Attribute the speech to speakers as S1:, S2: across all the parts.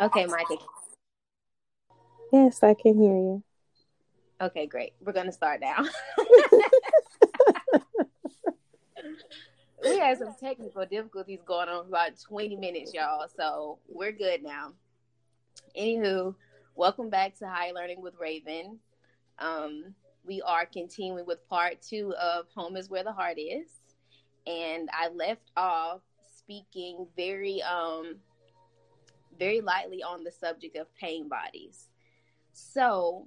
S1: Okay, Micah.
S2: Yes, I can hear you.
S1: Okay, great. We're gonna start now. we had some technical difficulties going on for about 20 minutes, y'all. So we're good now. Anywho, welcome back to High Learning with Raven. Um, we are continuing with part two of Home is Where the Heart Is. And I left off speaking very um very lightly on the subject of pain bodies. So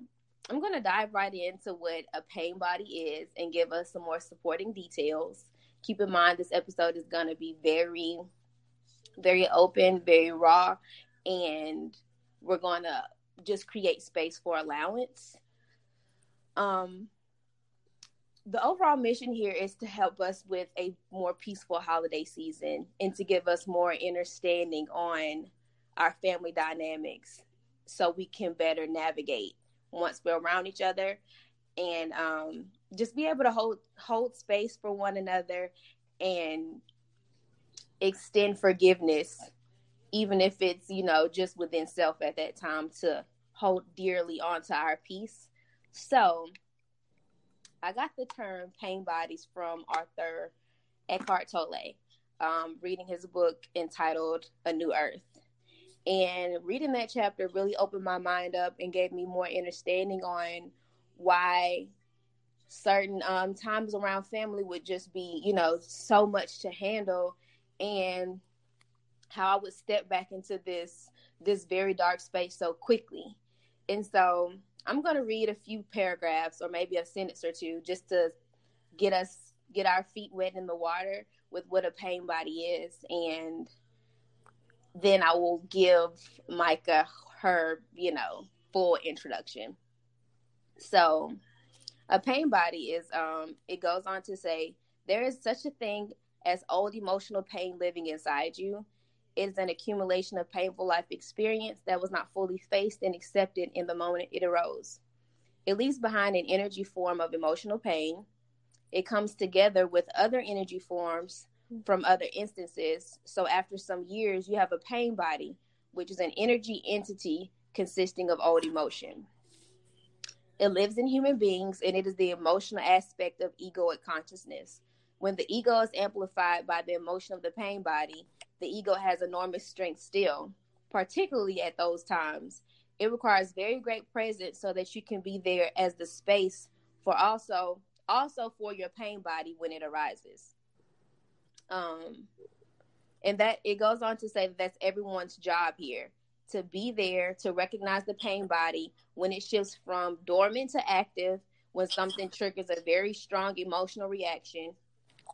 S1: I'm going to dive right into what a pain body is and give us some more supporting details. Keep in mind, this episode is going to be very, very open, very raw, and we're going to just create space for allowance. Um, the overall mission here is to help us with a more peaceful holiday season and to give us more understanding on our family dynamics so we can better navigate once we're around each other and um, just be able to hold hold space for one another and extend forgiveness even if it's you know just within self at that time to hold dearly onto our peace. So i got the term pain bodies from arthur eckhart tolle um, reading his book entitled a new earth. And reading that chapter really opened my mind up and gave me more understanding on why certain um, times around family would just be, you know, so much to handle. And how I would step back into this this very dark space so quickly. And so I'm going to read a few paragraphs or maybe a sentence or two just to get us get our feet wet in the water with what a pain body is and then I will give Micah her, you know, full introduction. So, a pain body is um it goes on to say there is such a thing as old emotional pain living inside you. Is an accumulation of painful life experience that was not fully faced and accepted in the moment it arose. It leaves behind an energy form of emotional pain. It comes together with other energy forms from other instances. So after some years, you have a pain body, which is an energy entity consisting of old emotion. It lives in human beings and it is the emotional aspect of egoic consciousness. When the ego is amplified by the emotion of the pain body, the ego has enormous strength still, particularly at those times. It requires very great presence so that you can be there as the space for also also for your pain body when it arises. Um, and that it goes on to say that that's everyone's job here to be there to recognize the pain body when it shifts from dormant to active when something triggers a very strong emotional reaction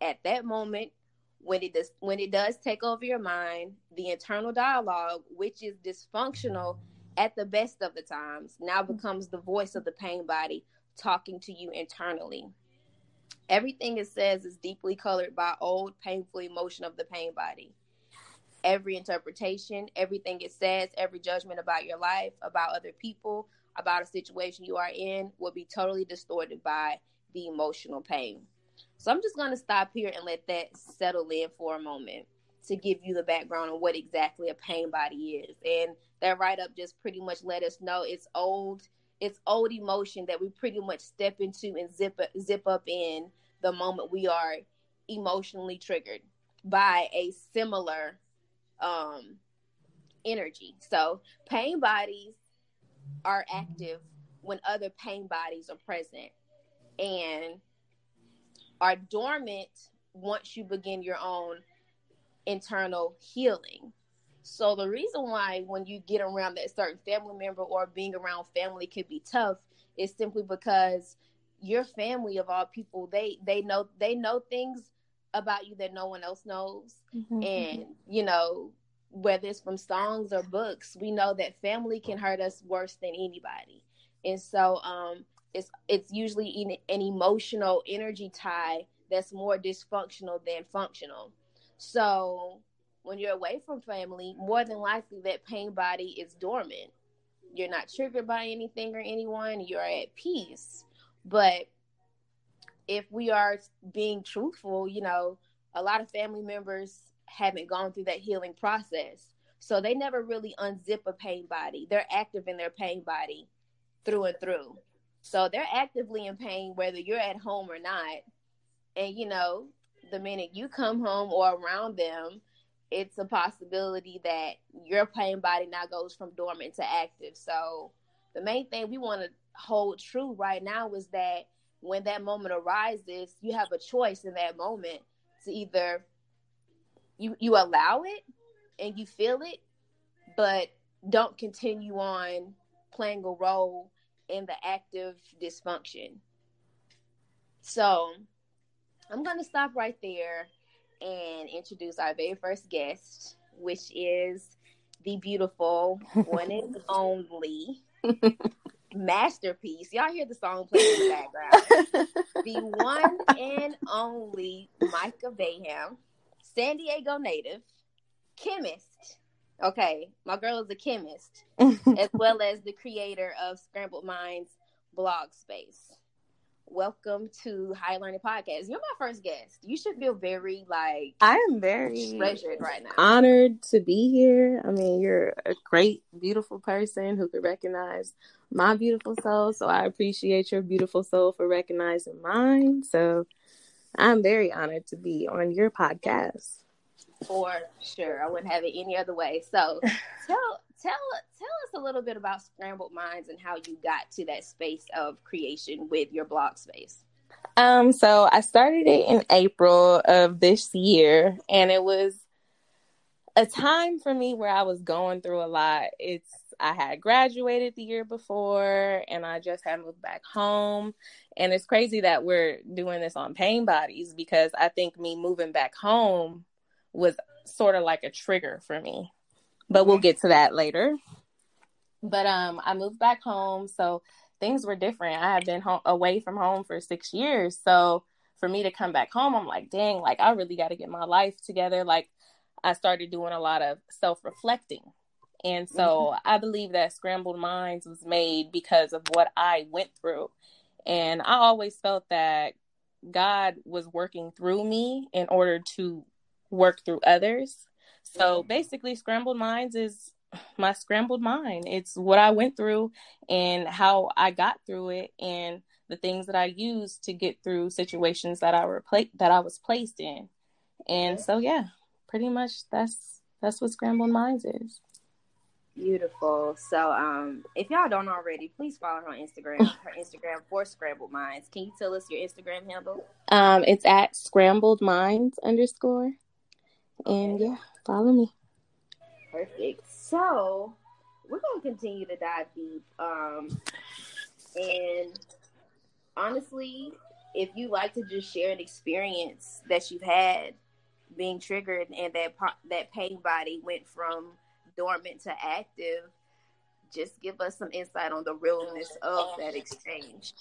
S1: at that moment when it does when it does take over your mind the internal dialogue which is dysfunctional at the best of the times now becomes the voice of the pain body talking to you internally Everything it says is deeply colored by old, painful emotion of the pain body. Every interpretation, everything it says, every judgment about your life, about other people, about a situation you are in will be totally distorted by the emotional pain. So I'm just going to stop here and let that settle in for a moment to give you the background on what exactly a pain body is. And that write up just pretty much let us know it's old it's old emotion that we pretty much step into and zip zip up in the moment we are emotionally triggered by a similar um energy. So pain bodies are active when other pain bodies are present and are dormant once you begin your own internal healing. So the reason why when you get around that certain family member or being around family could be tough is simply because your family of all people they they know they know things about you that no one else knows mm-hmm. and you know whether it's from songs or books we know that family can hurt us worse than anybody and so um it's it's usually an emotional energy tie that's more dysfunctional than functional so when you're away from family, more than likely that pain body is dormant. you're not triggered by anything or anyone, you're at peace. But if we are being truthful, you know, a lot of family members haven't gone through that healing process. So they never really unzip a pain body. They're active in their pain body through and through. So they're actively in pain whether you're at home or not. And you know, the minute you come home or around them, it's a possibility that your pain body now goes from dormant to active. So the main thing we want to hold true right now is that when that moment arises, you have a choice in that moment to either you you allow it and you feel it, but don't continue on playing a role in the active dysfunction. So I'm going to stop right there and introduce our very first guest, which is the beautiful one and only masterpiece. Y'all hear the song playing in the background. the one and only Micah Bayham, San Diego native, chemist. Okay, my girl is a chemist, as well as the creator of Scrambled Minds blog space. Welcome to High Learning Podcast. You're my first guest. You should feel very like
S2: I am very
S1: treasured right now.
S2: Honored to be here. I mean, you're a great, beautiful person who could recognize my beautiful soul. So I appreciate your beautiful soul for recognizing mine. So I'm very honored to be on your podcast
S1: for sure. I wouldn't have it any other way. So tell tell tell us a little bit about Scrambled Minds and how you got to that space of creation with your blog space.
S2: Um, so I started it in April of this year, and it was a time for me where I was going through a lot. It's I had graduated the year before and I just had moved back home. And it's crazy that we're doing this on pain bodies because I think me moving back home was sort of like a trigger for me. But we'll get to that later. But um I moved back home, so things were different. I had been home away from home for 6 years. So for me to come back home, I'm like, dang, like I really got to get my life together. Like I started doing a lot of self-reflecting. And so mm-hmm. I believe that Scrambled Minds was made because of what I went through. And I always felt that God was working through me in order to work through others. So basically, Scrambled Minds is my scrambled mind. It's what I went through and how I got through it and the things that I used to get through situations that I were pla- that I was placed in. And so yeah, pretty much that's that's what Scrambled Minds is.
S1: Beautiful. So, um, if y'all don't already, please follow her on Instagram. Her Instagram for Scrambled Minds. Can you tell us your Instagram handle?
S2: Um, it's at Scrambled Minds underscore. And yeah, follow me.
S1: Perfect. So we're gonna continue to dive deep. Um, and honestly, if you like to just share an experience that you've had being triggered and that that pain body went from dormant to active, just give us some insight on the realness of that exchange.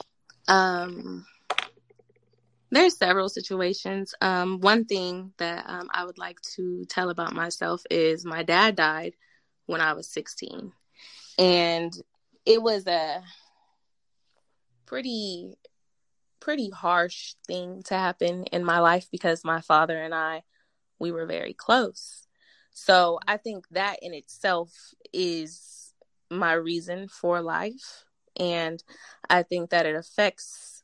S2: Um, there's several situations. Um, one thing that um, I would like to tell about myself is my dad died when I was 16, and it was a pretty pretty harsh thing to happen in my life because my father and I we were very close. So I think that in itself is my reason for life and I think that it affects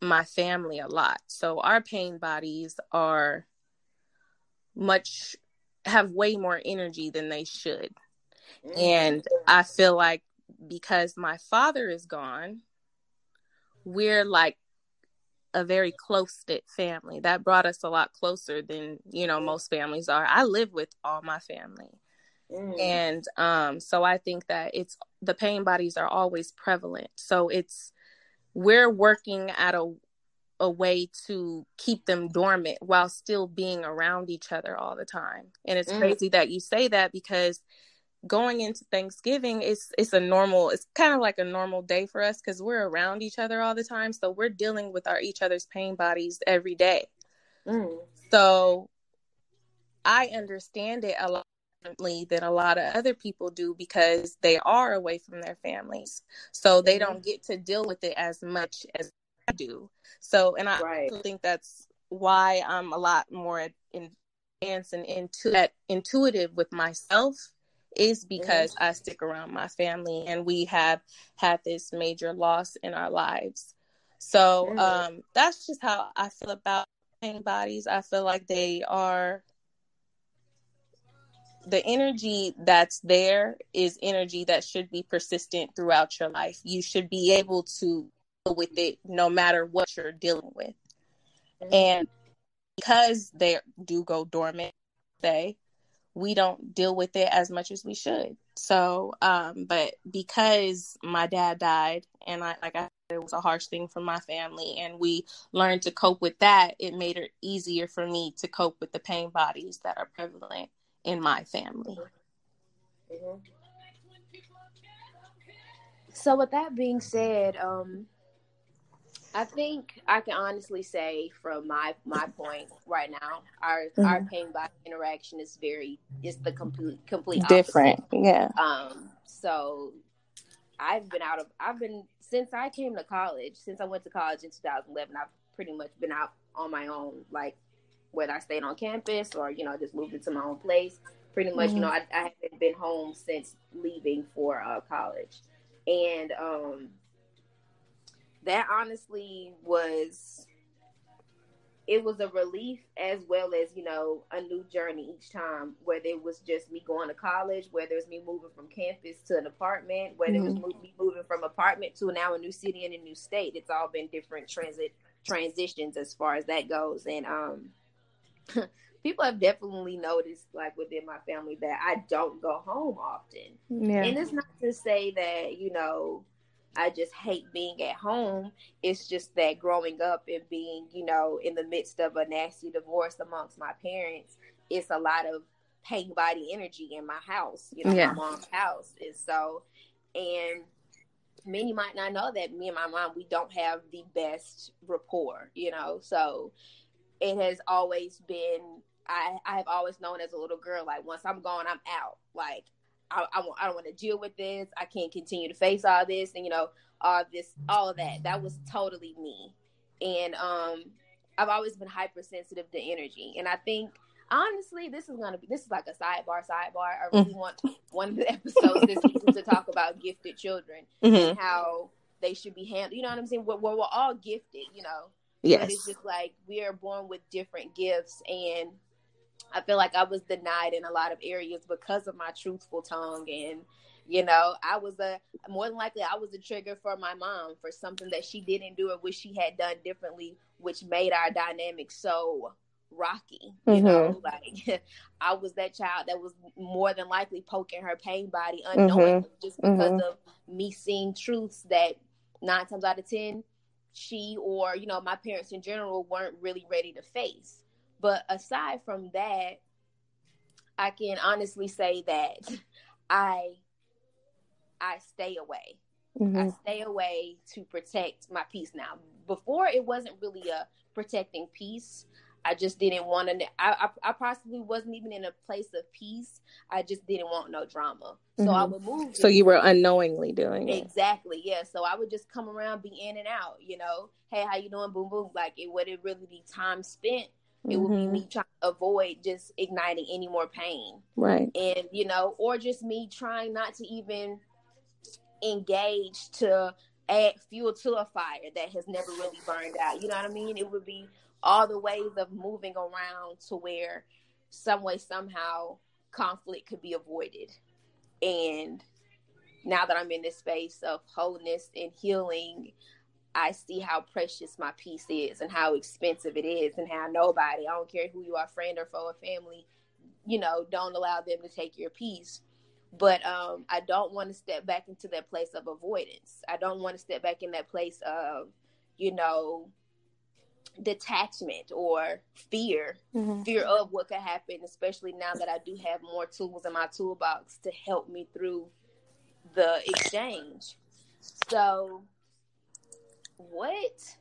S2: my family a lot. So our pain bodies are much have way more energy than they should. Mm-hmm. And I feel like because my father is gone, we're like a very close knit family. That brought us a lot closer than, you know, most families are. I live with all my family. Mm. And um so I think that it's the pain bodies are always prevalent. So it's we're working at a a way to keep them dormant while still being around each other all the time. And it's mm. crazy that you say that because going into Thanksgiving it's it's a normal it's kind of like a normal day for us cuz we're around each other all the time so we're dealing with our each other's pain bodies every day. Mm. So I understand it a lot differently than a lot of other people do because they are away from their families. So they mm-hmm. don't get to deal with it as much as I do. So, and I right. think that's why I'm a lot more in advanced and intu- intuitive with myself is because mm-hmm. I stick around my family and we have had this major loss in our lives. So mm-hmm. um, that's just how I feel about pain bodies. I feel like they are the energy that's there is energy that should be persistent throughout your life. You should be able to deal with it no matter what you're dealing with. And because they do go dormant, say, we don't deal with it as much as we should. So, um, but because my dad died, and I like I said, it was a harsh thing for my family, and we learned to cope with that. It made it easier for me to cope with the pain bodies that are prevalent in my family.
S1: Mm-hmm. So, with that being said, um, I think I can honestly say from my my point right now, our mm-hmm. our pain body interaction is very is the complete complete opposite.
S2: different. Yeah.
S1: Um. So I've been out of I've been since I came to college. Since I went to college in 2011, I've pretty much been out on my own. Like whether I stayed on campus or you know just moved into my own place. Pretty much, mm-hmm. you know, I, I haven't been home since leaving for uh, college, and um that honestly was it was a relief as well as you know a new journey each time whether it was just me going to college whether it's me moving from campus to an apartment whether mm-hmm. it was mm-hmm. me moving from apartment to now a new city and a new state it's all been different transit transitions as far as that goes and um people have definitely noticed like within my family that i don't go home often yeah. and it's not to say that you know I just hate being at home. It's just that growing up and being, you know, in the midst of a nasty divorce amongst my parents, it's a lot of pain body energy in my house, you know, yeah. my mom's house. And so, and many might not know that me and my mom, we don't have the best rapport, you know, so it has always been, I, I have always known as a little girl, like once I'm gone, I'm out. Like I, I, I don't want to deal with this. I can't continue to face all this, and you know, all this, all of that. That was totally me, and um, I've always been hypersensitive to energy, and I think honestly, this is gonna be this is like a sidebar, sidebar. I really mm. want one of the episodes this season to talk about gifted children mm-hmm. and how they should be handled. You know what I'm saying? We're, we're, we're all gifted, you know. Yes. But it's just like we are born with different gifts, and I feel like I was denied in a lot of areas because of my truthful tongue and you know, I was a more than likely I was a trigger for my mom for something that she didn't do or wish she had done differently, which made our dynamic so rocky. You mm-hmm. know, like I was that child that was more than likely poking her pain body unknowingly mm-hmm. just because mm-hmm. of me seeing truths that nine times out of ten she or you know my parents in general weren't really ready to face. But aside from that, I can honestly say that I I stay away. Mm-hmm. I stay away to protect my peace now. Before it wasn't really a protecting peace. I just didn't want to. I, I, I possibly wasn't even in a place of peace. I just didn't want no drama. So mm-hmm. I would move.
S2: So you were unknowingly doing
S1: it. Exactly. Yeah. So I would just come around, be in and out. You know, hey, how you doing? Boom, boom. Like it wouldn't really be time spent it mm-hmm. would be mm-hmm. me trying to avoid just igniting any more pain.
S2: Right.
S1: And, you know, or just me trying not to even engage to add fuel to a fire that has never really burned out. You know what I mean? It would be all the ways of moving around to where some way, somehow, conflict could be avoided. And now that I'm in this space of wholeness and healing I see how precious my peace is and how expensive it is, and how nobody, I don't care who you are, friend or foe or family, you know, don't allow them to take your peace. But um, I don't want to step back into that place of avoidance. I don't want to step back in that place of, you know, detachment or fear, mm-hmm. fear of what could happen, especially now that I do have more tools in my toolbox to help me through the exchange. So what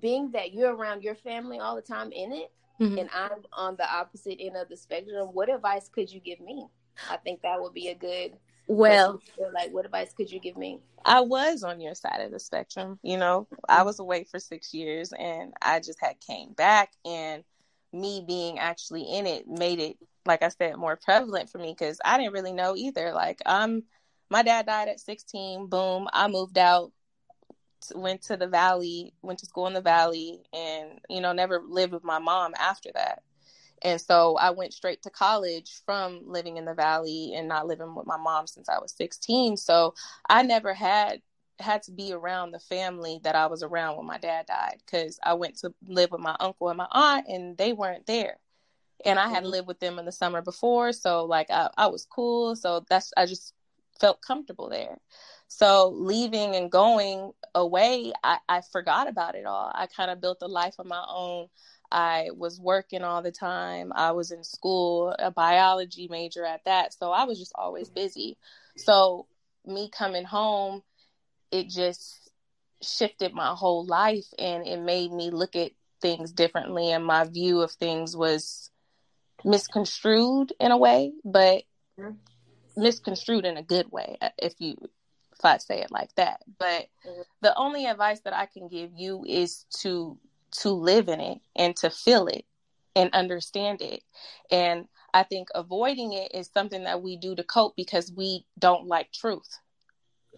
S1: being that you're around your family all the time in it mm-hmm. and I'm on the opposite end of the spectrum, what advice could you give me? I think that would be a good.
S2: Well,
S1: like, what advice could you give me?
S2: I was on your side of the spectrum. You know, I was away for six years, and I just had came back, and me being actually in it made it, like I said, more prevalent for me because I didn't really know either. Like, I'm, my dad died at 16. Boom, I moved out went to the valley, went to school in the valley, and you know never lived with my mom after that. And so I went straight to college from living in the valley and not living with my mom since I was 16. So I never had had to be around the family that I was around when my dad died because I went to live with my uncle and my aunt and they weren't there. And I had mm-hmm. lived with them in the summer before, so like I, I was cool. So that's I just felt comfortable there. So leaving and going away, I, I forgot about it all. I kind of built a life of my own. I was working all the time. I was in school, a biology major at that. So I was just always busy. So me coming home, it just shifted my whole life and it made me look at things differently. And my view of things was misconstrued in a way, but. Misconstrued in a good way, if you if I say it like that. But mm-hmm. the only advice that I can give you is to to live in it and to feel it and understand it. And I think avoiding it is something that we do to cope because we don't like truth.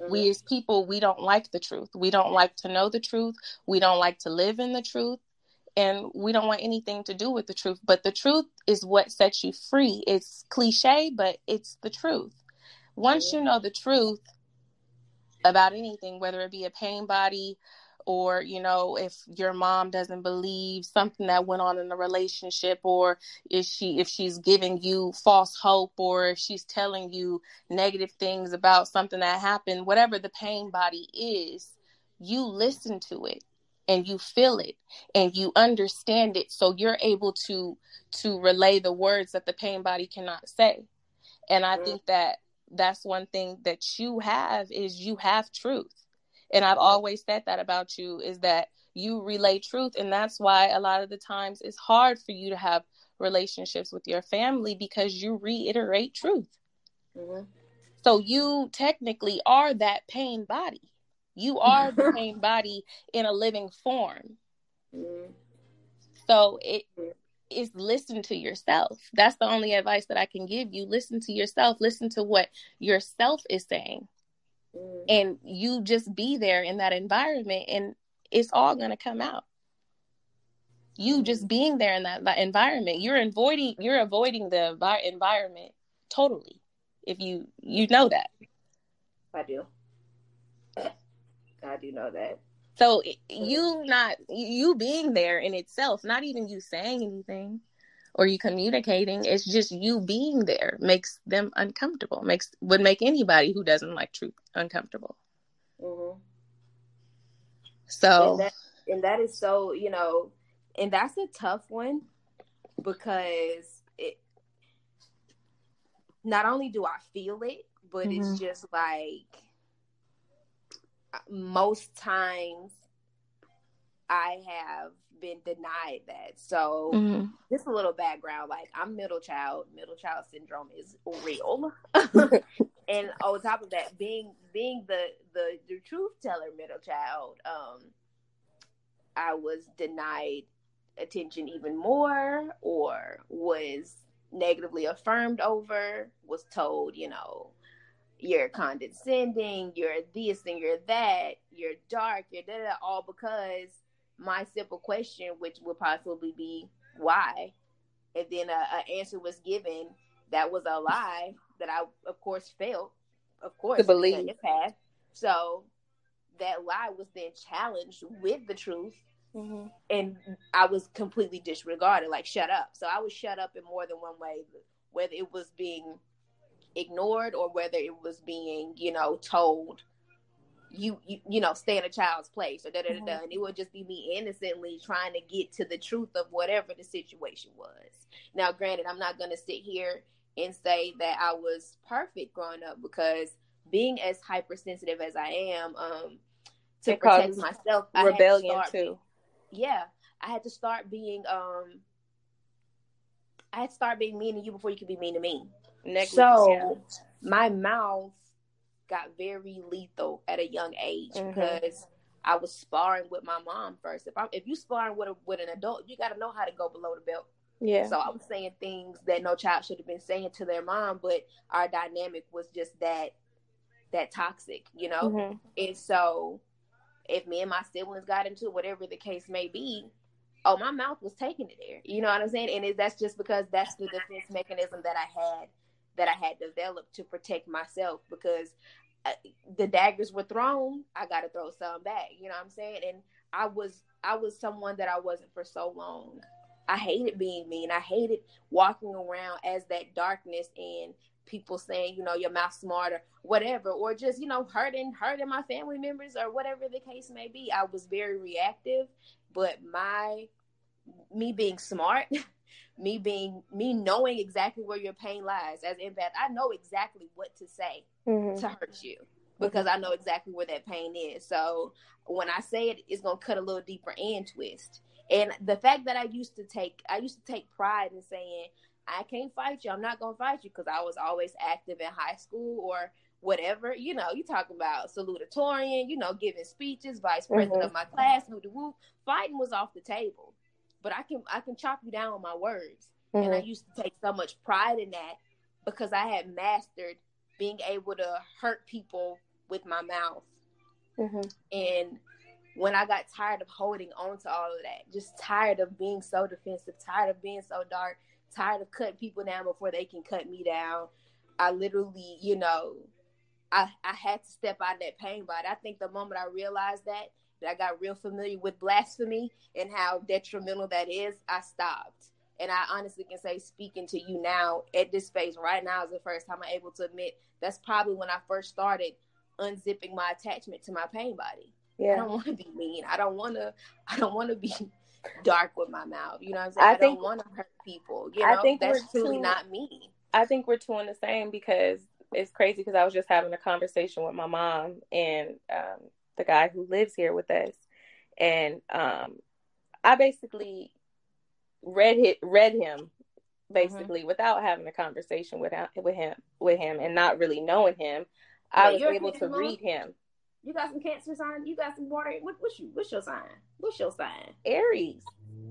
S2: Mm-hmm. We as people, we don't like the truth. We don't like to know the truth. We don't like to live in the truth. And we don't want anything to do with the truth. But the truth is what sets you free. It's cliche, but it's the truth. Once you know the truth, about anything, whether it be a pain body or, you know, if your mom doesn't believe something that went on in the relationship or if she if she's giving you false hope or if she's telling you negative things about something that happened, whatever the pain body is, you listen to it and you feel it and you understand it so you're able to to relay the words that the pain body cannot say. And i mm-hmm. think that that's one thing that you have is you have truth. And i've always said that about you is that you relay truth. And that's why a lot of the times it's hard for you to have relationships with your family because you reiterate truth. Mm-hmm. so you technically are that pain body you are the same body in a living form mm-hmm. so it mm-hmm listen to yourself. That's the only advice that I can give you. Listen to yourself. Listen to what yourself is saying. And you just be there in that environment and it's all going to come out. You just being there in that environment, you're avoiding you're avoiding the environment totally. If you you know that.
S1: I do. I do know that.
S2: So you not you being there in itself, not even you saying anything or you communicating, it's just you being there makes them uncomfortable. Makes would make anybody who doesn't like truth uncomfortable. Mm-hmm. So
S1: and that, and that is so you know, and that's a tough one because it. Not only do I feel it, but mm-hmm. it's just like most times I have been denied that. So mm-hmm. just a little background, like I'm middle child. Middle child syndrome is real. and on top of that, being being the the, the truth teller middle child, um, I was denied attention even more or was negatively affirmed over, was told, you know, you're condescending, you're this and you're that, you're dark, you're da all because my simple question, which would possibly be why, and then a, answer was given that was a lie that I, of course, felt, of course,
S2: to believe.
S1: Path. So that lie was then challenged with the truth, mm-hmm. and I was completely disregarded, like shut up. So I was shut up in more than one way, whether it was being ignored or whether it was being, you know, told you, you you know stay in a child's place or da da da da. And it would just be me innocently trying to get to the truth of whatever the situation was. Now granted i'm not going to sit here and say that i was perfect growing up because being as hypersensitive as i am um to it protect myself
S2: rebellion too.
S1: Being, yeah i had to start being um I had to start being mean to you before you could be mean to me.
S2: Negligence,
S1: So
S2: yeah.
S1: my mouth got very lethal at a young age
S2: Mhm.
S1: because I was sparring with my mom first. If I'm if you sparring with a, with an adult, you got to know how to go below the belt.
S2: yeah.
S1: So I was saying things that no child should have been saying to their mom, but our dynamic was just that that toxic, you know.
S2: Mhm.
S1: And so if me and my siblings got into whatever the case may be, oh, my mouth was taking it there. You know what I'm saying? And it, that's just because that's the defense mechanism that I had that I had developed to protect myself because uh, the daggers were thrown. I got to throw some back. You know what I'm saying? And I was I was someone that I wasn't for so long. I hated being mean. I hated walking around as that darkness and people saying, you know, your mouth smart or whatever, or just, you know, hurting, hurting my family members or whatever the case may be. I was very reactive, but my me being smart, me being me knowing exactly where your pain lies as empath, I know exactly what to say
S2: Mhm.
S1: to hurt you because I know exactly where that pain is. So when I say it, it's gonna cut a little deeper and twist. And the fact that I used to take, I used to take pride in saying, I can't fight you. I'm not gonna fight you because I was always active in high school or whatever. You know, you talk about salutatorian, you know, giving speeches, vice president
S2: Mhm.
S1: of my class, woo woo. Fighting was off the table, but I can I can chop you down on my words and I
S2: Mhm.
S1: used to take so much pride in that because I had mastered being able to hurt people with my mouth.
S2: Mhm.
S1: And when I got tired of holding on to all of that, just tired of being so defensive, tired of being so dark, tired of cutting people down before they can cut me down, I literally, you know, I I had to step out of that pain body. I think the moment I realized that I got real familiar with blasphemy and how detrimental that is, I stopped. And I honestly can say, speaking to you now at this phase right now is the first time I'm able to admit that's probably when I first started unzipping my attachment to my pain body.
S2: Yeah.
S1: I don't want to be mean. I don't want to. I don't want to be dark with my mouth. You know what I'm saying?
S2: I
S1: I,
S2: think-
S1: don't want to hurt people. You
S2: I think
S1: that's truly
S2: too-
S1: not me.
S2: I think we're two on the same because it's crazy because I was just having a conversation with my mom and um, the guy who lives here with us, and um, I basically read it, read him basically without having a conversation with him, with him with him and not really knowing him. I
S1: Wait,
S2: was able to
S1: mom?
S2: read him.
S1: You got some cancer sign. You got some water. What, what's you? What's your sign? What's your sign?
S2: Aries,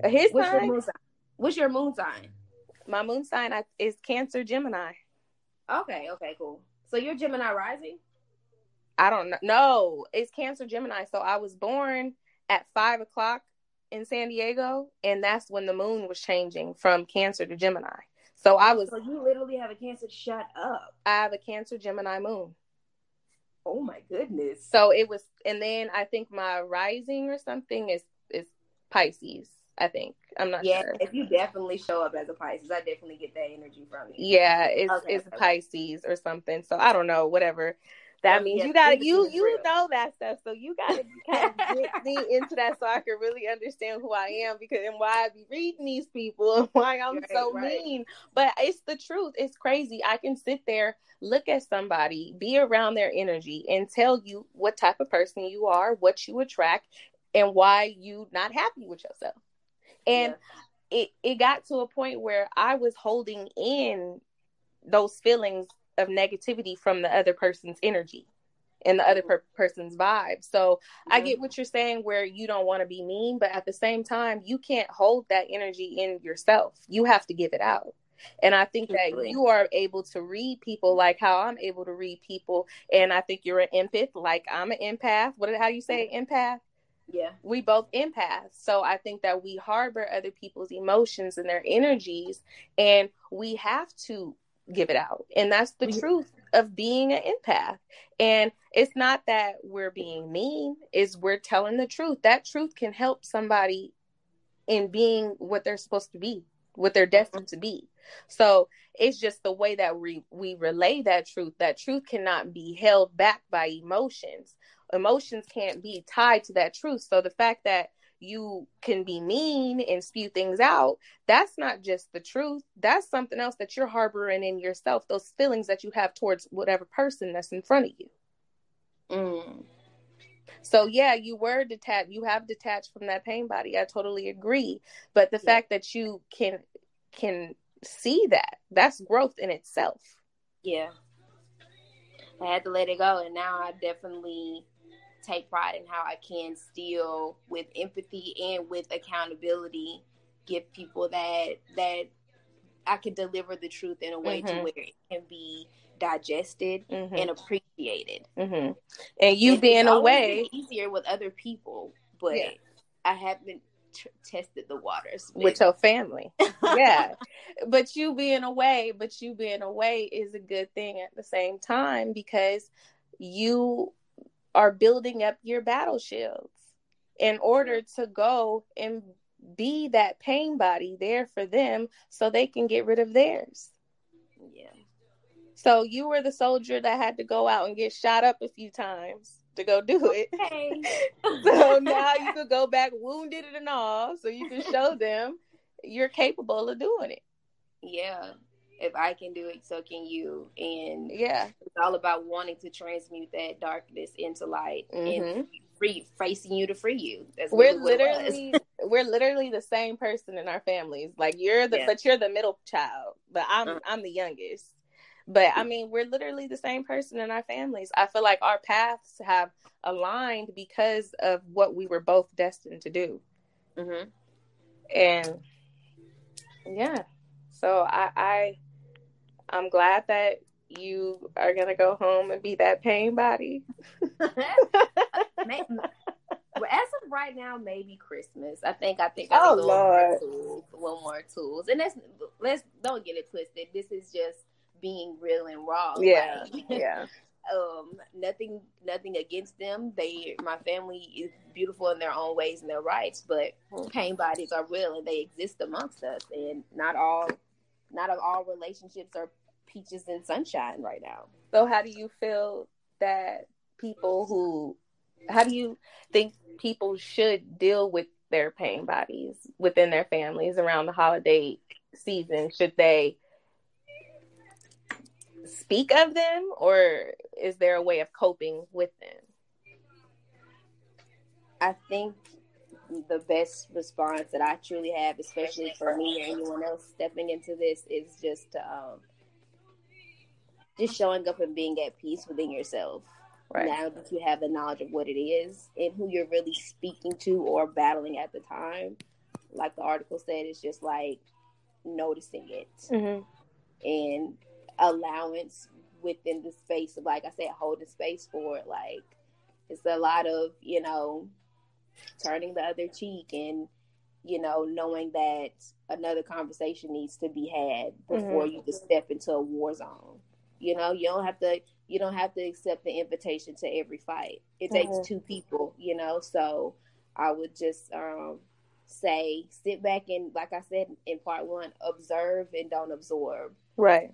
S2: his
S1: What's your
S2: sign,
S1: moon sign? What's your moon sign?
S2: my moon sign is Cancer Gemini.
S1: Okay, okay, cool. So you're Gemini rising.
S2: I don't know. No, it's Cancer Gemini. So I was born at five o'clock in San Diego, and that's when the moon was changing from Cancer to Gemini. So I was,
S1: So you literally have a cancer. Shut up.
S2: I have a Cancer Gemini moon.
S1: Oh my goodness.
S2: So it was, and then I think my rising or something is is Pisces. I think I'm not sure.
S1: yeah,
S2: sure.
S1: if you definitely show up as a Pisces, I definitely get that energy from you.
S2: Yeah, it's
S1: Okay,
S2: it's
S1: okay.
S2: Pisces or something. So I don't know, whatever that means.
S1: yeah,
S2: you gotta you you
S1: real.
S2: know that stuff. So you gotta kind of get me into that so I can really understand who I am because and why I be reading these people and why I'm
S1: Right,
S2: so
S1: right.
S2: mean. But it's the truth. It's crazy. I can sit there, look at somebody, be around their energy, and tell you what type of person you are, what you attract, and why you not happy with yourself. And it it got to a point where I was holding in those feelings of negativity from the other person's energy and the other per- person's vibe. So I get what you're saying where you don't want to be mean, but at the same time, you can't hold that energy in yourself. You have to give it out. And I think that you are able to read people like how I'm able to read people. And I think you're an empath, like I'm an empath. What how do you say empath?
S1: yeah.
S2: we both empaths. So I think that we harbor other people's emotions and their energies, and we have to give it out. And that's the
S1: We-
S2: truth of being an empath. And it's not that we're being mean, is we're telling the truth. That truth can help somebody in being what they're supposed to be, what they're destined to be. So it's just the way that we we relay that truth. That truth cannot be held back by emotions. Emotions can't be tied to that truth. So the fact that you can be mean and spew things out, that's not just the truth. That's something else that you're harboring in yourself, those feelings that you have towards whatever person that's in front of you.
S1: Mm.
S2: So yeah, you were detached. You have detached from that pain body. I totally agree. But the
S1: Yeah.
S2: fact that you can can see that. That's growth in itself.
S1: Yeah. I had to let it go and now I definitely take pride in how I can still with empathy and with accountability give people that that I can deliver the truth in a way mm-hmm. to where it can be digested mm-hmm. and appreciated.
S2: Mm-hmm. And you and being away
S1: easier with other people, but yeah. I haven't t- tested the waters
S2: with, with your family. yeah, but you being away, but you being away is a good thing at the same time because you are building up your battle shields in order to go and be that pain body there for them so they can get rid of theirs.
S1: Yeah.
S2: So you were the soldier that had to go out and get shot up a few times to go do it.
S1: Okay.
S2: so now you could go back wounded and all so you can show them you're capable of doing it.
S1: Yeah. If I can do it, so can you. And
S2: yeah,
S1: it's all about wanting to transmute that darkness into light mm-hmm. and free facing you to free you.
S2: That's we're literally we're literally the same person in our families. Like you're the yeah. but you're the middle child, but I'm uh-huh. I'm the youngest. But I mean, we're literally the same person in our families. I feel like our paths have aligned because of what we were both destined to do.
S1: Mm-hmm.
S2: And yeah, so I, I I'm glad that you are gonna go home and be that pain body.
S1: well, as of right now, maybe Christmas. I think I think
S2: I oh Lord,
S1: tools, one more tools, and let's let's don't get it twisted. This is just being real and raw.
S2: Yeah, like, yeah.
S1: um, nothing nothing against them. They my family is beautiful in their own ways and their rights, but pain bodies are real and they exist amongst us, and not all not all relationships are peaches and sunshine right now.
S2: So how do you feel that people who how do you think people should deal with their pain bodies within their families around the holiday season? Should they speak of them or is there a way of coping with them?
S1: I think the best response that I truly have, especially for me or anyone else stepping into this, is just um, just showing up and being at peace within yourself. Right. Now that you have the knowledge of what it is and who you're really speaking to or battling at the time, like the article said, it's just like noticing it
S2: mm-hmm.
S1: and allowance within the space of, like I said, holding space for it. Like it's a lot of you know turning the other cheek and you know knowing that another conversation needs to be had before mm-hmm. you just step into a war zone you know, you don't have to you don't have to accept the invitation to every fight. It takes mm-hmm. two people, you know. So I would just um, say sit back and like I said in part one, observe and don't absorb.
S2: Right.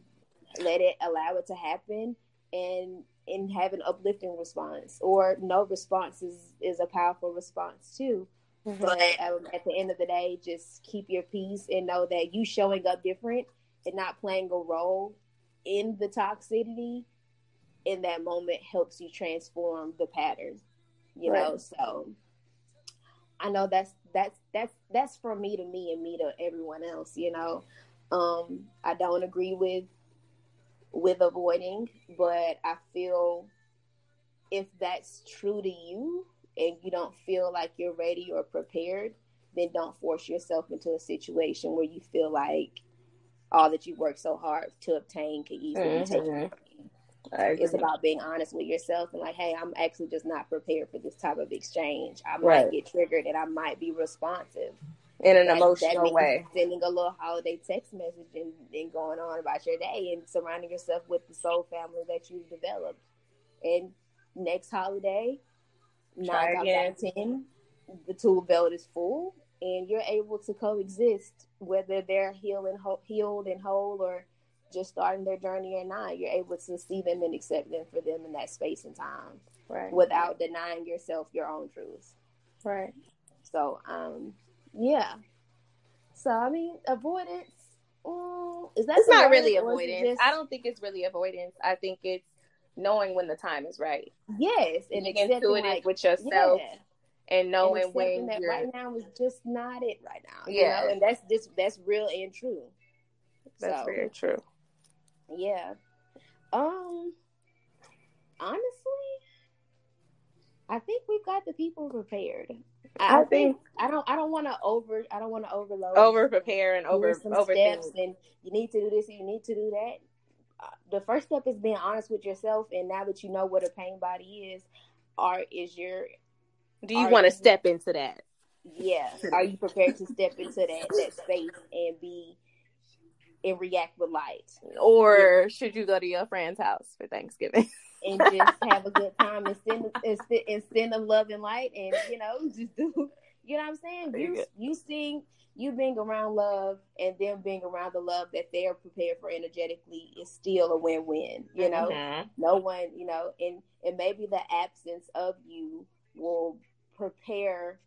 S1: Let it allow it to happen and and have an uplifting response or no response is, is a powerful response too. Mm-hmm. But um, at the end of the day, just keep your peace and know that you showing up different and not playing a role in the toxicity in that moment helps you transform the pattern you right. know so i know that's that's that's that's from me to me and me to everyone else you know um i don't agree with with avoiding but i feel if that's true to you and you don't feel like you're ready or prepared then don't force yourself into a situation where you feel like all that you worked so hard to obtain can easily mm-hmm. take you. It's about being honest with yourself and like, hey, I'm actually just not prepared for this type of exchange. I might right. get triggered and I might be responsive
S2: in an that, emotional that way.
S1: Sending a little holiday text message and, and going on about your day and surrounding yourself with the soul family that you've developed. And next holiday, nine out of ten, the tool belt is full and you're able to coexist whether they're healing healed and whole or just starting their journey or not you're able to see them and accept them for them in that space and time
S2: right
S1: without denying yourself your own truth
S2: right
S1: so um yeah so i mean avoidance mm, is that
S2: it's not really avoidance just... i don't think it's really avoidance i think it's knowing when the time is right
S1: yes
S2: and accepting like, with yourself yeah and knowing and when
S1: that right now is just not it right now.
S2: Yeah,
S1: know? and that's just that's real and true.
S2: That's so, very true.
S1: Yeah. Um honestly, I think we've got the people prepared. I, I think, I don't I don't want to over I don't want to overload
S2: over prepare and over
S1: some
S2: over
S1: steps and you need to do this and you need to do that. Uh, the first step is being honest with yourself and now that you know what a pain body is, are is your
S2: do you want to step into that?
S1: Yeah. Are you prepared to step into that that space and be and react with light?
S2: Or should you go to your friend's house for Thanksgiving?
S1: and just have a good time and send and send them love and light and you know just do you know what I'm saying? You you seeing you being around love and them being around the love that they're prepared for energetically is still a win win. You know, mm-hmm. no one you know, and and maybe the absence of you will prepare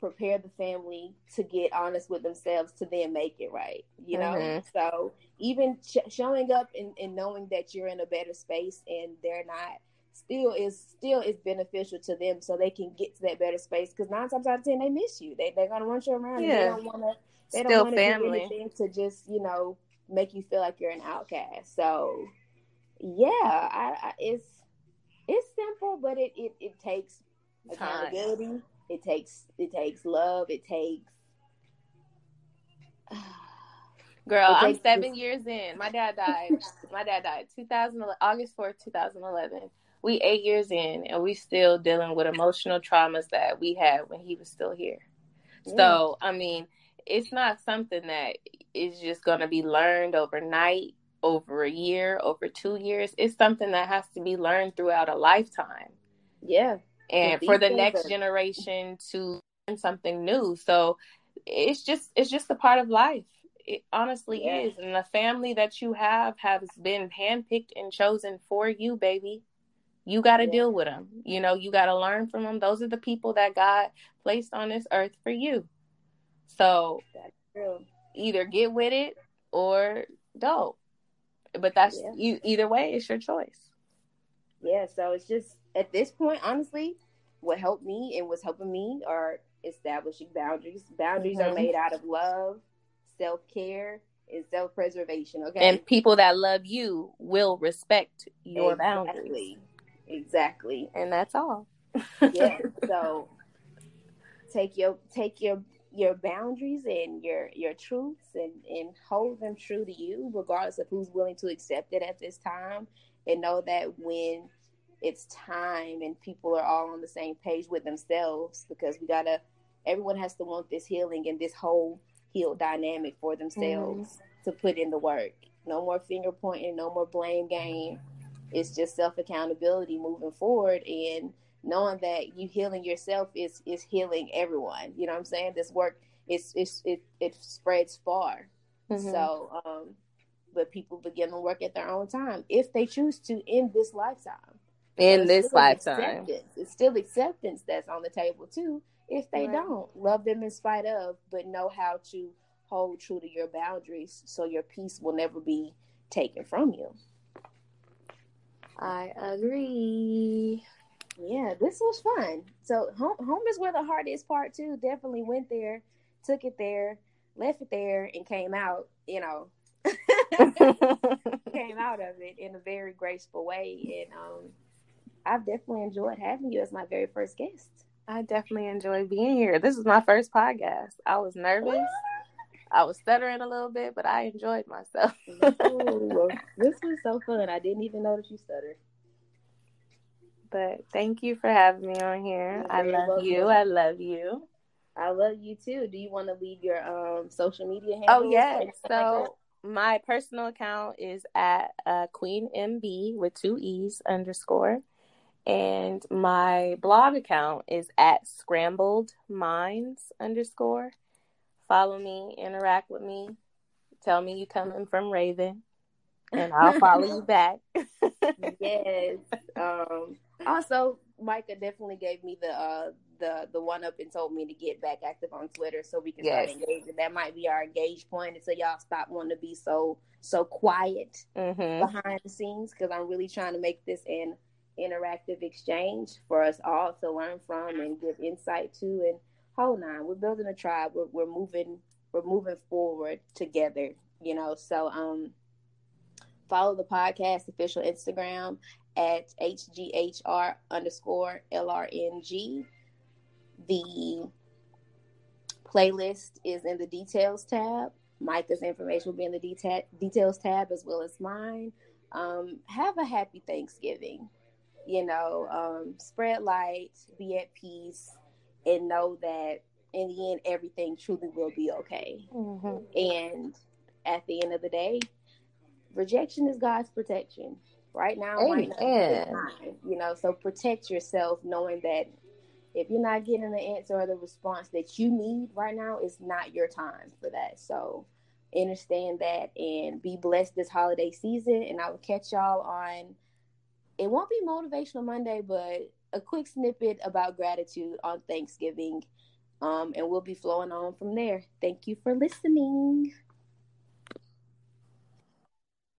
S1: prepare the family to get honest with themselves to then make it right you know? Mm-hmm. so even sh- showing up and, and knowing that you're in a better space and they're not still is still is beneficial to them so they can get to that better space. Because nine times out of ten they miss you. They, they're gonna want you around yeah. they don't want to they still don't want to do anything to just you know make you feel like you're an outcast. So yeah I, I it's it's simple but it it, it takes accountability it takes it takes love. It takes.
S2: Girl, it I'm seven this... years in. My dad died. my dad died 2000 August 4th, 2011. We eight years in, and we still dealing with emotional traumas that we had when he was still here. Yeah. So, I mean, it's not something that is just going to be learned overnight, over a year, over two years. It's something that has to be learned throughout a lifetime.
S1: Yeah
S2: and for the next are... generation to learn something new. So it's just it's just a part of life. It honestly yeah. is. And the family that you have has been handpicked and chosen for you, baby. You got to yeah. deal with them. You know, you got to learn from them. Those are the people that God placed on this earth for you. So either get with it or don't. But that's yeah. you either way, it's your choice.
S1: Yeah, so it's just at this point, honestly, what helped me and what's helping me are establishing boundaries. Boundaries mm-hmm. are made out of love, self care, and self preservation. Okay.
S2: And people that love you will respect your exactly. boundaries.
S1: Exactly.
S2: And that's all.
S1: yeah. So take your take your your boundaries and your your truths and and hold them true to you regardless of who's willing to accept it at this time and know that when it's time and people are all on the same page with themselves because we gotta everyone has to want this healing and this whole heal dynamic for themselves mm-hmm. to put in the work. No more finger pointing, no more blame game. It's just self accountability moving forward and knowing that you healing yourself is is healing everyone. You know what I'm saying? This work is it's it it spreads far. Mm-hmm. So um but people begin to work at their own time if they choose to in this lifetime
S2: in this lifetime.
S1: It's still acceptance that's on the table too. If they right. don't love them in spite of, but know how to hold true to your boundaries, so your peace will never be taken from you.
S2: I agree.
S1: Yeah, this was fun. So home, home is where the hardest part too. Definitely went there, took it there, left it there, and came out. You know, came out of it in a very graceful way, and um, I've definitely enjoyed having you as my very first guest.
S2: I definitely enjoyed being here. This is my first podcast. I was nervous. I was stuttering a little bit, but I enjoyed myself.
S1: Ooh, this was so fun. I didn't even notice you stuttered.
S2: But thank you for having me on here. I love welcome. you. I love you.
S1: I love you too. Do you want to leave your um social media
S2: handles? Oh yes. So like my personal account is at uh, Queen MB with two E's underscore. And my blog account is at scrambled minds underscore. Follow me, interact with me, tell me you coming from Raven, and I'll follow you back.
S1: yes. Um, also, Micah definitely gave me the uh, the the one up and told me to get back active on Twitter so we can yes. start engaging. That might be our engage point until y'all stop wanting to be so so quiet mm-hmm. behind the scenes because I'm really trying to make this an interactive exchange for us all to learn from and give insight to. And hold on, we're building a tribe. We're, we're moving. We're moving forward together you know. So um, follow the podcast official Instagram at hghr underscore lrng. The playlist is in the details tab. Micah's information will be in the deta- details tab as well as mine. Um, have a happy Thanksgiving. You know, um, spread light, be at peace, and know that in the end, everything truly will be okay. Mm-hmm. And at the end of the day, rejection is God's protection. Right now, Amen. Time, you know, so protect yourself, knowing that if you're not getting the answer or the response that you need right now, it's not your time for that. So understand that and be blessed this holiday season. And I will catch y'all on. It won't be motivational Monday, but a quick snippet about gratitude on Thanksgiving. Um, and we'll be flowing on from there. Thank you for listening.